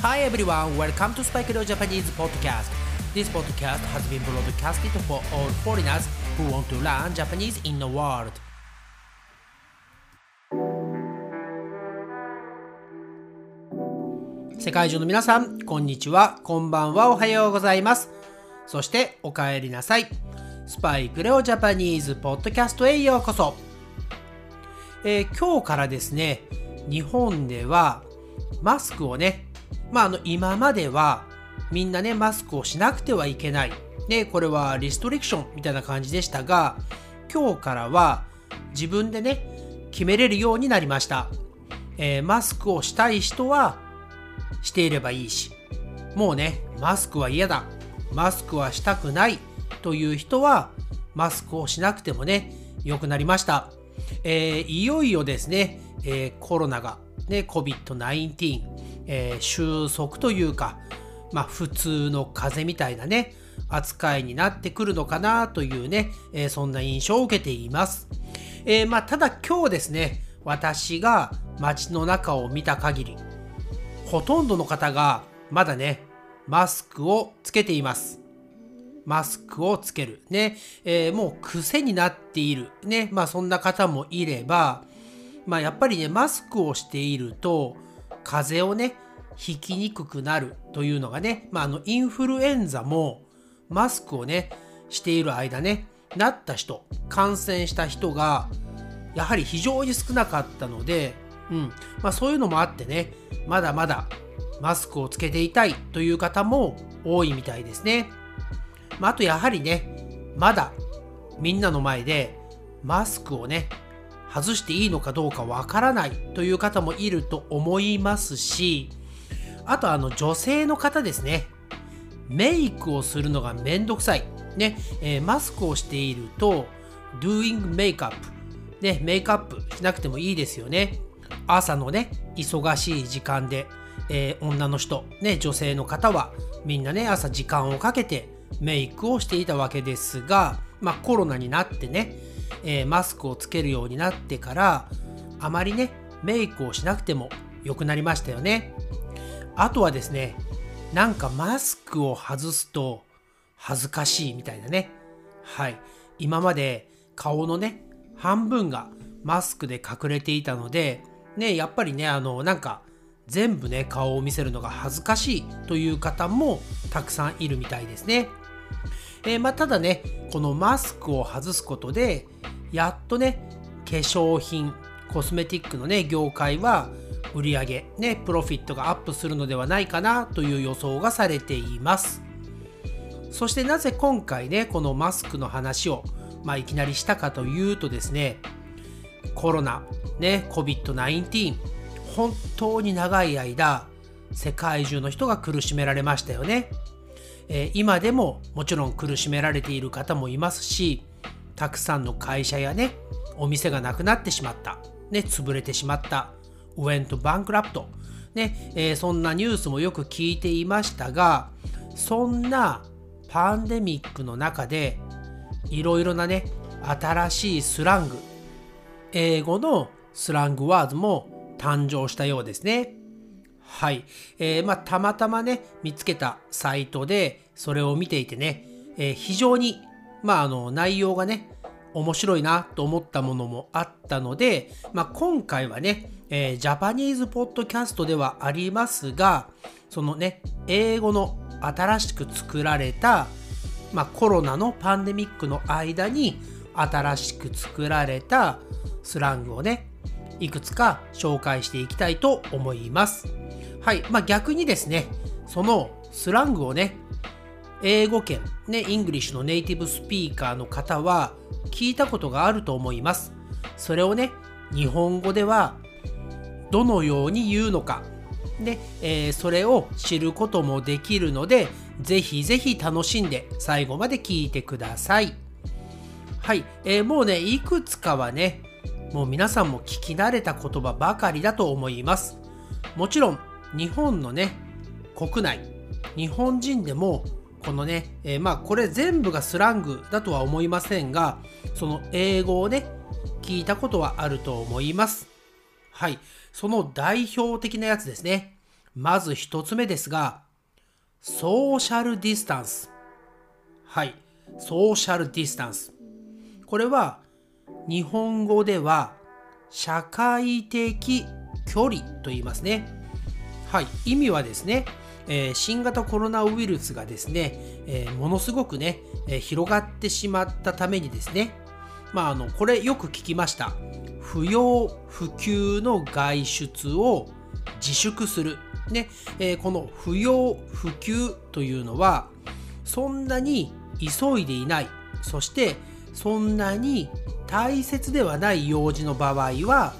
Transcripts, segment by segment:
Hi everyone, welcome to Spike Leo Japanese podcast. This podcast has been broadcasted for all foreigners who want to learn Japanese in the world. 世界中の皆さん、こんにちは、こんばんは、おはようございます。そしてお帰りなさい。スパイクレオジャパニーズポッドキャストへようこそ。えー、今日からですね、日本ではマスクをね、まあ、あの今まではみんなねマスクをしなくてはいけない、ね、これはリストリクションみたいな感じでしたが今日からは自分でね決めれるようになりました、えー、マスクをしたい人はしていればいいしもうねマスクは嫌だ。マスクはしたくない。という人はマスクをしなくてもね良くなりました、えー、いよいよですね、えー、コロナがね COVID-19 えー、収束というか、まあ、普通の風邪みたいなね、扱いになってくるのかなというね、えー、そんな印象を受けています。えー、まあ、ただ今日ですね、私が街の中を見た限り、ほとんどの方がまだね、マスクをつけています。マスクをつける。ね、えー、もう癖になっている。ね、まあそんな方もいれば、まあやっぱりね、マスクをしていると、風邪をね、ひきにくくなるというのがね、まあ、あのインフルエンザもマスクをねしている間ねなった人感染した人がやはり非常に少なかったので、うん。まあ、そういうのもあってねまだまだマスクをつけていたいという方も多いみたいですね、まあ、あとやはりねまだみんなの前でマスクをね外していいのかどうかわからないという方もいると思いますしあとあの女性の方ですね。メイクをするのがめんどくさい。ね、えー、マスクをしていると、doing makeup。ね、メイクアップしなくてもいいですよね。朝のね、忙しい時間で、えー、女の人、ね、女性の方はみんなね、朝時間をかけてメイクをしていたわけですが、まあコロナになってね、えー、マスクをつけるようになってから、あまりね、メイクをしなくても良くなりましたよね。あとはですね、なんかマスクを外すと恥ずかしいみたいなね。はい。今まで顔のね、半分がマスクで隠れていたので、ね、やっぱりね、あの、なんか全部ね、顔を見せるのが恥ずかしいという方もたくさんいるみたいですね。えー、まあ、ただね、このマスクを外すことで、やっとね、化粧品、コスメティックのね、業界は売上ね、プロフィットがアップするのではないかなという予想がされています。そしてなぜ今回ね、このマスクの話を、まあ、いきなりしたかというとですね、コロナ、ね、COVID-19、本当に長い間、世界中の人が苦しめられましたよね。えー、今でももちろん苦しめられている方もいますし、たくさんの会社やね、お店がなくなってしまった、ね、潰れてしまった、went bankrupt ね、えー、そんなニュースもよく聞いていましたがそんなパンデミックの中でいろいろなね新しいスラング。英語のスラングワーズも誕生したようですね。はい、えー、まあたまたまね見つけたサイトでそれを見ていてね、えー、非常にまああの内容がね面白いなと思ったものもあったので、まあ、今回はね、えー、ジャパニーズポッドキャストではありますが、そのね、英語の新しく作られた、まあ、コロナのパンデミックの間に新しく作られたスラングをね、いくつか紹介していきたいと思います。はい。まあ、逆にですね、そのスラングをね、英語圏、ね、 English のねネイティブスピーカーの方は聞いたことがあると思います。それをね、日本語ではどのように言うのか、で、えー、それを知ることもできるので、ぜひぜひ楽しんで最後まで聞いてください。はい、えー、もうね、いくつかはね、もう皆さんも聞き慣れた言葉ばかりだと思います。もちろん、日本のね、国内、日本人でもこのね、えー、まあこれ全部がスラングだとは思いませんが、その英語をね、聞いたことはあると思います。はい。その代表的なやつですね。まず一つ目ですが、ソーシャルディスタンス。はい、ソーシャルディスタンス。これは日本語では社会的距離と言いますね。はい、意味はですね、え、新型コロナウイルスがですね、え、ものすごくね、え、広がってしまったためにですね、まあ、あのこれよく聞きました。不要不急の外出を自粛する。ねえこの不要不急というのはそんなに急いでいないそしてそんなに大切ではない用事の場合は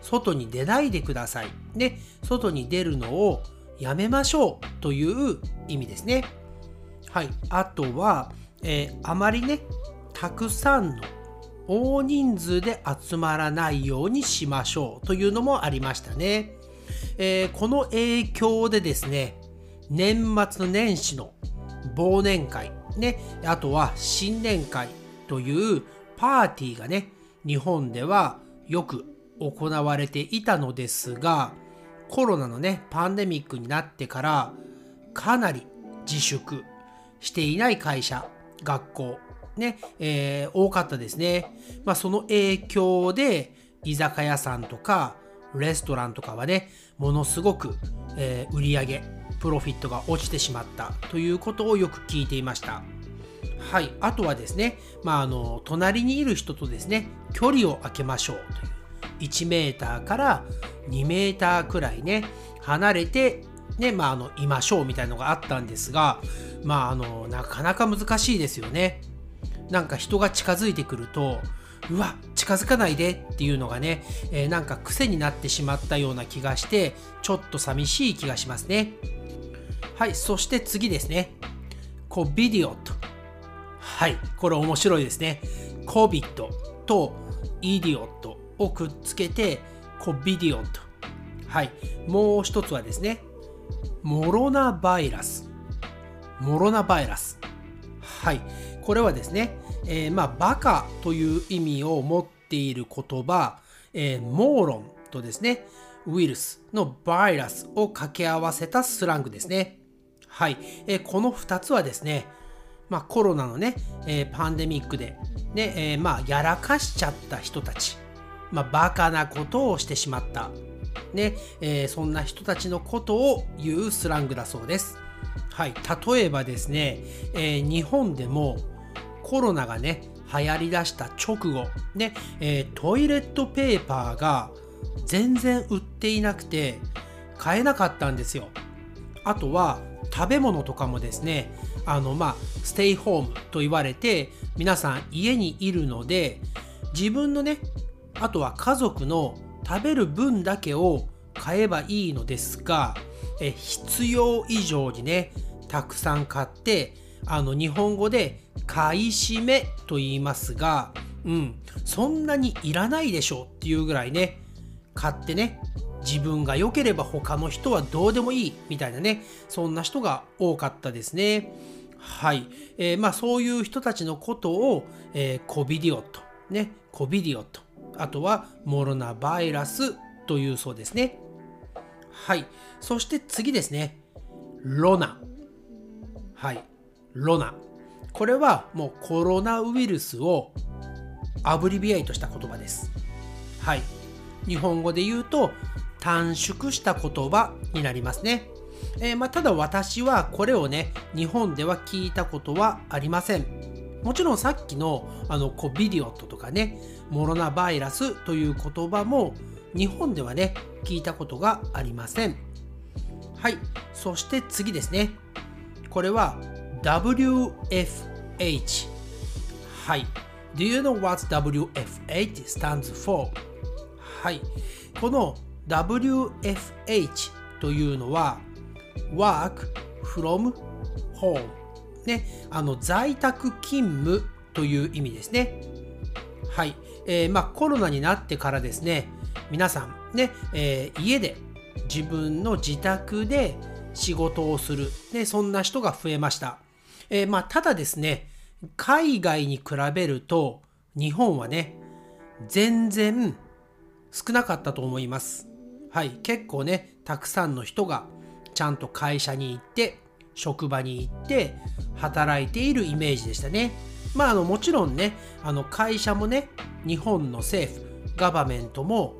外に出ないでください。ね、外に出るのをやめましょうという意味ですね。はい。あとは、えー、あまりね、たくさんの大人数で集まらないようにしましょうというのもありましたね。えー、この影響でですね、年末年始の忘年会、ね、あとは新年会というパーティーがね、日本ではよく行われていたのですが、コロナのね、パンデミックになってから、かなり自粛していない会社、学校、ね、えー、多かったですね。まあ、その影響で、居酒屋さんとか、レストランとかはね、ものすごく、えー、売り上げ、プロフィットが落ちてしまったということをよく聞いていました。はい。あとはですね、まあ、あの、隣にいる人とですね、距離を空けましょうという。1メーターから2メーターくらいね、離れて、ね、まあ、あの、いましょうみたいのがあったんですが、まあ、あの、なかなか難しいですよね。なんか人が近づいてくると、うわ、近づかないでっていうのがね、えー、なんか癖になってしまったような気がして、ちょっと寂しい気がしますね。はい、そして次ですね。コビディオと。はい、これ面白いですね。コビットとイディオットをくっつけて、コビディオット。はい、もう一つはですね、モロナバイラス。モロナバイラス。はい、これはですね、えー、まあ、バカという意味を持っている言葉、えー、モーロンとですね、ウイルスのバイラスを掛け合わせたスラングですね。はい。えー、この2つはですね、まあ、コロナのね、えー、パンデミックで、ね、えー、まあ、やらかしちゃった人たち、まあ、バカなことをしてしまった、ね、えー、そんな人たちのことを言うスラングだそうです。はい。例えばですね、え日本でもコロナがね、流行りだした直後、ね、えトイレットペーパーが全然売っていなくて買えなかったんですよ。あとは食べ物とかもですね、あのまあステイホームと言われて皆さん家にいるので自分のねあとは家族の食べる分だけを買えばいいのですがえ必要以上にねたくさん買ってあの日本語で買い占めと言いますがうんそんなにいらないでしょうっていうぐらいね買ってね自分が良ければ他の人はどうでもいいみたいなねそんな人が多かったですね。はい、えー、まあそういう人たちのことを、えー、コビディオとねコビディオとあとはモロナバイラスというそうですね。はい。そして次ですね。ロナ。はい。ロナ。これはもうコロナウイルスをアブリビエイトした言葉です。はい。日本語で言うと短縮した言葉になりますね。えー、まあ、ただ私はこれをね、日本では聞いたことはありません。もちろんさっきのあのコビデオットとかね、モロナバイラスという言葉も日本ではね、聞いたことがありません。はい、そして次ですね。これは WFH。はい。Do you know what WFH stands for? はい。この WFH というのは work from home ね、あの在宅勤務という意味ですね。はい。えー、まあコロナになってからですね、皆さんね、えー、家で自分の自宅で仕事をする、ね、そんな人が増えました。えー、まあただですね、海外に比べると日本はね、全然少なかったと思います。はい、結構ね、たくさんの人がちゃんと会社に行って職場に行って働いているイメージでしたね。まあ、あのもちろんねあの会社もね日本の政府ガバメントも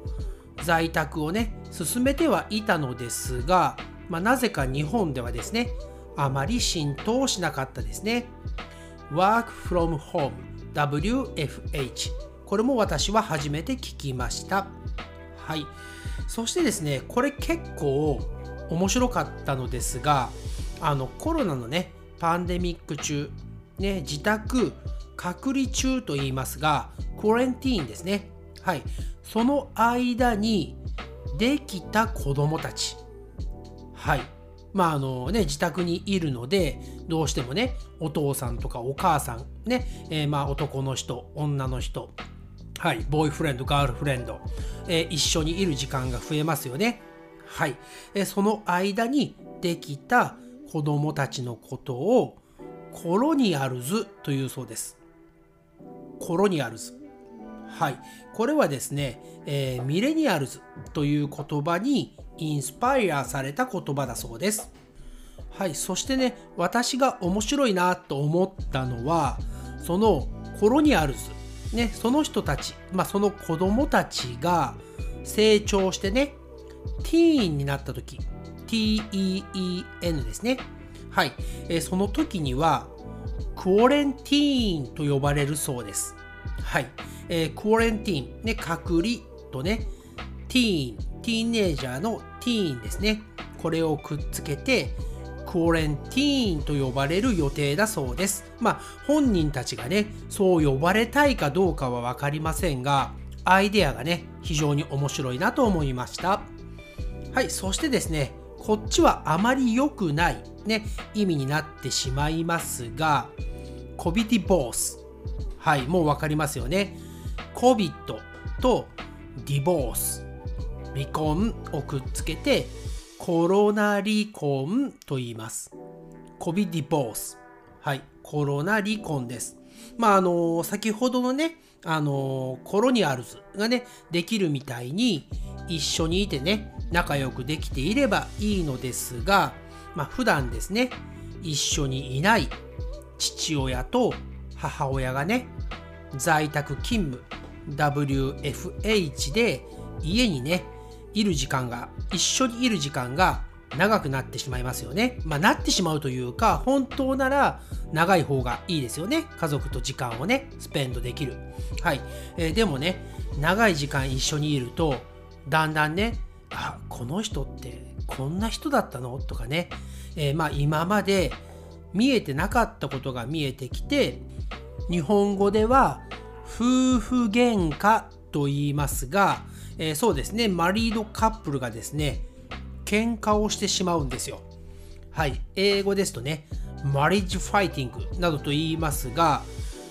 在宅をね進めてはいたのですが、まあ、なぜか日本ではですねあまり浸透しなかったですね。Work from Home WFH これも私は初めて聞きました。はい。そしてですね、これ結構面白かったのですが、あのコロナのね、パンデミック中、ね、自宅隔離中と言いますが、コレンティーンですね。はい。その間にできた子供たち。はい。まああのね、自宅にいるので、どうしてもね、お父さんとかお母さん、ね、えー、まあ男の人、女の人、はい、ボーイフレンド、ガールフレンド、えー、一緒にいる時間が増えますよね。はい、えー、その間にできた子供たちのことをコロニアルズというそうです。コロニアルズ。はい、これはですね、えー、ミレニアルズという言葉にインスパイアされた言葉だそうです。はい、そしてね、私が面白いなと思ったのは、そのコロニアルズね、その人たち、まあ、その子供たちが成長してね、ティーンになった時、T-E-E-N ですね。はい、えー、その時には、クオレンティーンと呼ばれるそうです。はい、えー、クオレンティーン、ね、隔離とね、ティーン、ティーンネイジャーのティーンですね。これをくっつけて、クオレンティーンと呼ばれる予定だそうです。まあ本人たちがね、そう呼ばれたいかどうかは分かりませんが、アイデアがね、非常に面白いなと思いました。はい、そしてですね、こっちはあまり良くない、ね、意味になってしまいますが、コビティボース。はい、もう分かりますよね。コビットとディボース。離婚をくっつけてコロナ離婚と言います。コビディボース。はい、コロナ離婚です。まあ、あの先ほどのね、あのコロニアルズがね、できるみたいに、一緒にいてね、仲良くできていればいいのですが、まあ、普段ですね、一緒にいない父親と母親がね、在宅勤務 WFH で家にね、いる時間が、一緒にいる時間が長くなってしまいますよね。まあ、なってしまうというか、本当なら長い方がいいですよね。家族と時間をね、スペンドできる。はい。えー、でもね、長い時間一緒にいると、だんだんね、この人ってこんな人だったの？とかね、えー、まあ今まで見えてなかったことが見えてきて、日本語では夫婦喧嘩と言いますが、えー、そうですね、マリードカップルがですね、喧嘩をしてしまうんですよ。はい、英語ですとね、マリッジファイティングなどと言いますが、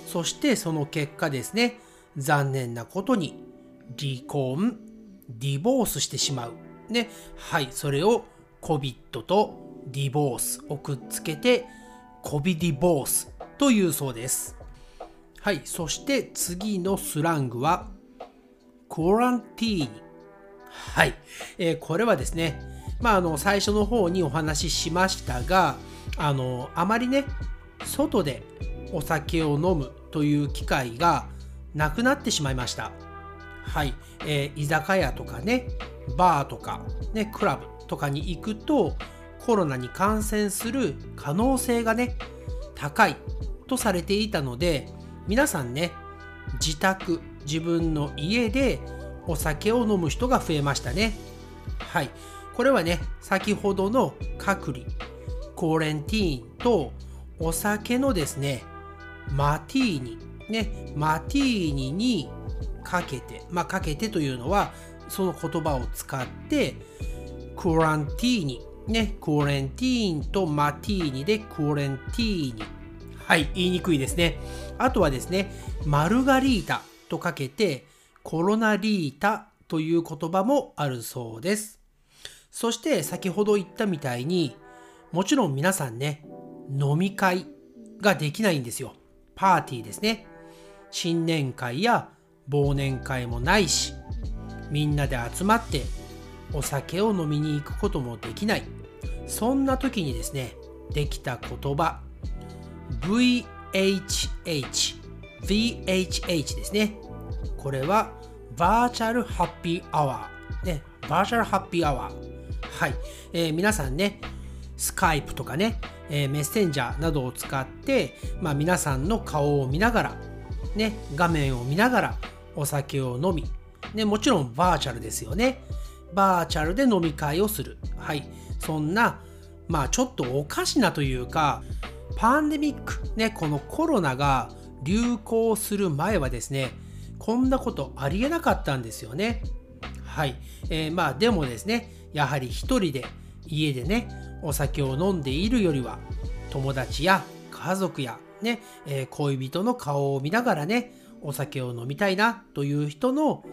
そしてその結果ですね、残念なことに離婚、ディボースしてしまう。ね、はい、それを COVID とディボースをくっつけて COVID ディボースというそうです。はい、そして次のスラングはコランティーニ。はい、えー、これはですね、まあ、あの最初の方にお話ししましたが、あのあまりね、外でお酒を飲むという機会がなくなってしまいました。はい、えー、居酒屋とかね、バーとか、ね、クラブとかに行くと、コロナに感染する可能性がね、高いとされていたので、皆さんね、自宅、自分の家でお酒を飲む人が増えましたね。はい。これはね、先ほどの隔離、コーレンティーンとお酒のですね、マティーニ、ね、マティーニにかけて、まあ、かけてというのは、その言葉を使って、コランティーニ、ね、コーレンティーンとマティーニでコーレンティーニ。はい、言いにくいですね。あとはですね、マルガリータとかけてコロナリータという言葉もあるそうです。そして先ほど言ったみたいにもちろん皆さんね飲み会ができないんですよ。パーティーですね。新年会や忘年会もないしみんなで集まってお酒を飲みに行くこともできない。そんな時にですね、できた言葉、VHH、VHH ですね。これは、バーチャルハッピーアワー。ね、バーチャルハッピーアワー。はい。えー、皆さんね、スカイプとかね、えー、メッセンジャーなどを使って、まあ、皆さんの顔を見ながら、ね、画面を見ながらお酒を飲み、ね、もちろんバーチャルですよね。バーチャルで飲み会をする。はい。そんな、まあちょっとおかしなというか、パンデミック、ね、このコロナが流行する前はですね、こんなことありえなかったんですよね。はい。えー、まあでもですね、やはり一人で家でね、お酒を飲んでいるよりは、友達や家族やね、えー、恋人の顔を見ながらね、お酒を飲みたいなという人の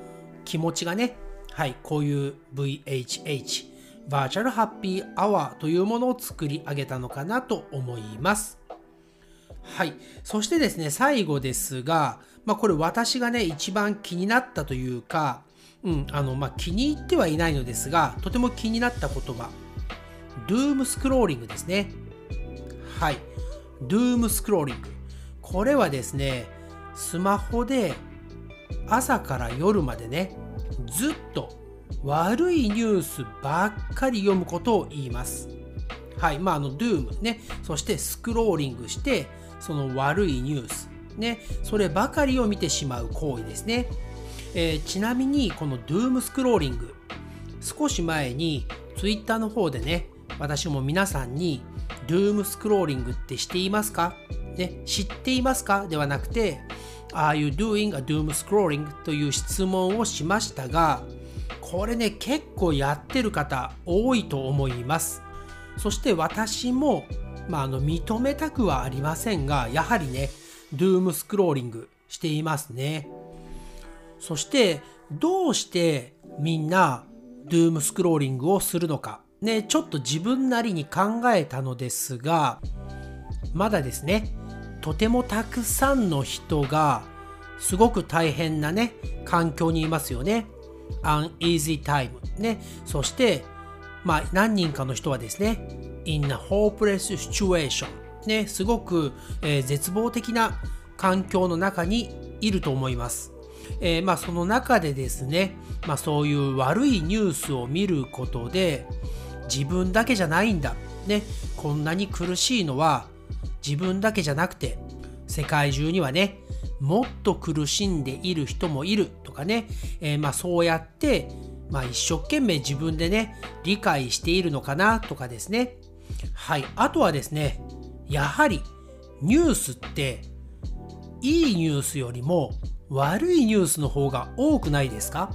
気持ちがね、はい、こういう VHH、バーチャルハッピーアワーというものを作り上げたのかなと思います。はい。そしてですね、最後ですが、まあこれ私がね、一番気になったというか、うん、あの、まあ気に入ってはいないのですが、とても気になった言葉、ドゥームスクローリングですね。はい。ドゥームスクローリング。これはですね、スマホで朝から夜までね、ずっと悪いニュースばっかり読むことを言います。はい。まあ、あの、ドゥームね、そしてスクローリングして、その悪いニュース、ね、そればかりを見てしまう行為ですね。えー、ちなみに、このドゥームスクローリング、少し前に Twitter の方でね、私も皆さんに、ドゥームスクローリングってしていますか？ね、知っていますか？ではなくて、Are you doing a doom scrolling? という質問をしましたが、これね、結構やってる方多いと思います。そして私も、まあ、あの認めたくはありませんが、やはりね、ドゥームスクローリングしていますね。そして、どうしてみんなドゥームスクローリングをするのか、ね、ちょっと自分なりに考えたのですが、まだですね、とてもたくさんの人がすごく大変なね、環境にいますよね。uneasy time ね。そして、まあ何人かの人はですね、in a hopeless situation ね、すごく、えー、絶望的な環境の中にいると思います。えー、まあその中でですね、まあそういう悪いニュースを見ることで自分だけじゃないんだ。ね、こんなに苦しいのは自分だけじゃなくて世界中にはねもっと苦しんでいる人もいるとかね、えー、まあそうやって、まあ、一生懸命自分でね理解しているのかなとかですね。はい。あとはですねやはりニュースっていいニュースよりも悪いニュースの方が多くないですか？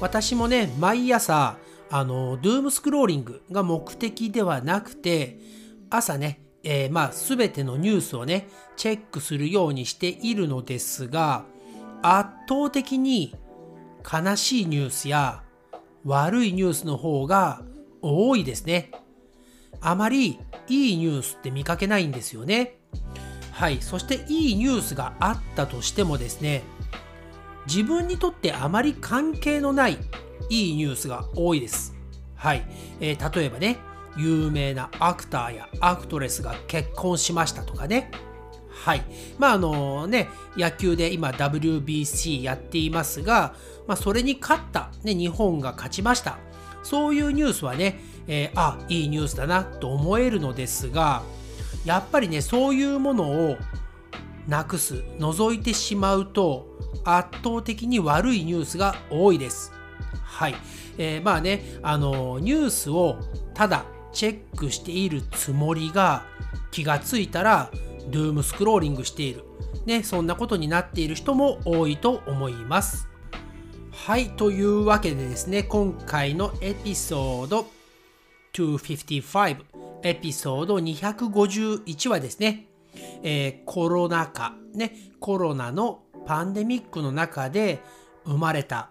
私もね毎朝あのドゥームスクローリングが目的ではなくて朝ねえー、まあ全てのニュースをねチェックするようにしているのですが圧倒的に悲しいニュースや悪いニュースの方が多いですね。あまりいいニュースって見かけないんですよね。はい。そしていいニュースがあったとしてもですね、自分にとってあまり関係のないいいニュースが多いです。はい。えー、例えばね、有名なアクターやアクトレスが結婚しましたとかね。はい。まああのね、野球で今 WBC やっていますが、まあそれに勝った、ね、日本が勝ちました。そういうニュースはね、えー、あ、いいニュースだなと思えるのですが、やっぱりね、そういうものをなくす、除いてしまうと、圧倒的に悪いニュースが多いです。はい。えー、まあね、あのニュースをただチェックしているつもりが気がついたらドゥームスクローリングしている。ね、そんなことになっている人も多いと思います。はい、というわけでですね、今回のエピソード255、エピソード251はですね、えー、コロナ禍、ね、コロナのパンデミックの中で生まれた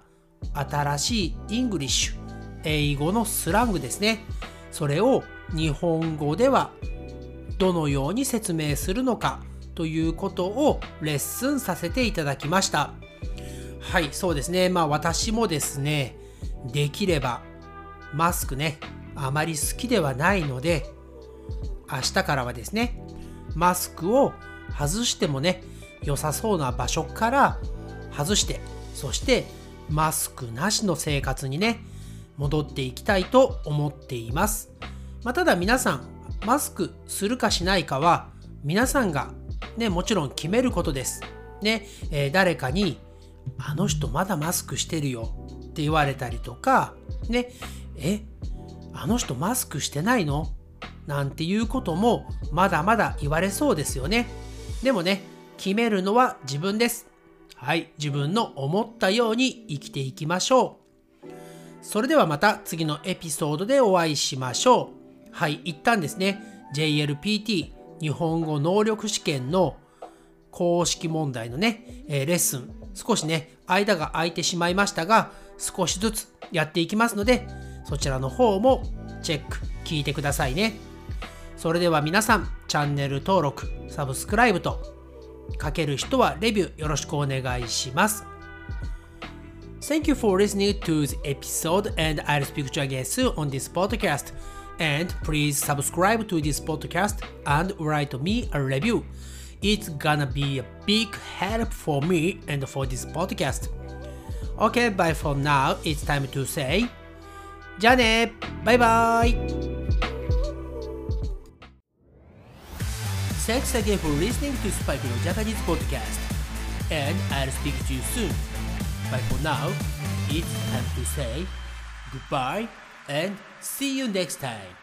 新しい English、英語のスラングですね。それを日本語ではどのように説明するのかということをレッスンさせていただきました。はい、そうですね。まあ私もですね、できればマスクね、あまり好きではないので、明日からはですね、マスクを外してもね、良さそうな場所から外して、そしてマスクなしの生活にね、戻っていきたいと思っています。まあ、ただ皆さん、マスクするかしないかは皆さんがね、もちろん決めることです。ね、えー、誰かに、あの人まだマスクしてるよって言われたりとか、ね、え、あの人マスクしてないの？なんていうこともまだまだ言われそうですよね。でもね、決めるのは自分です。はい、自分の思ったように生きていきましょう。それではまた次のエピソードでお会いしましょう。はい、一旦ですね、JLPT 日本語能力試験の公式問題のね、えー、レッスン、少しね、間が空いてしまいましたが、少しずつやっていきますので、そちらの方もチェック、聞いてくださいね。それでは皆さん、チャンネル登録、サブスクライブと、書ける人はレビューよろしくお願いします。Thank you for listening to the episode and I'll speak to you again soon on this podcast. And please subscribe to this podcast and write me a review. It's gonna be a big help for me and for this podcast. Okay, bye for now. It's time to say じゃあねバイバイ Thanks again for listening to Spike No Japanese podcast. And I'll speak to you soon. But for now, it's time to say goodbye and see you next time.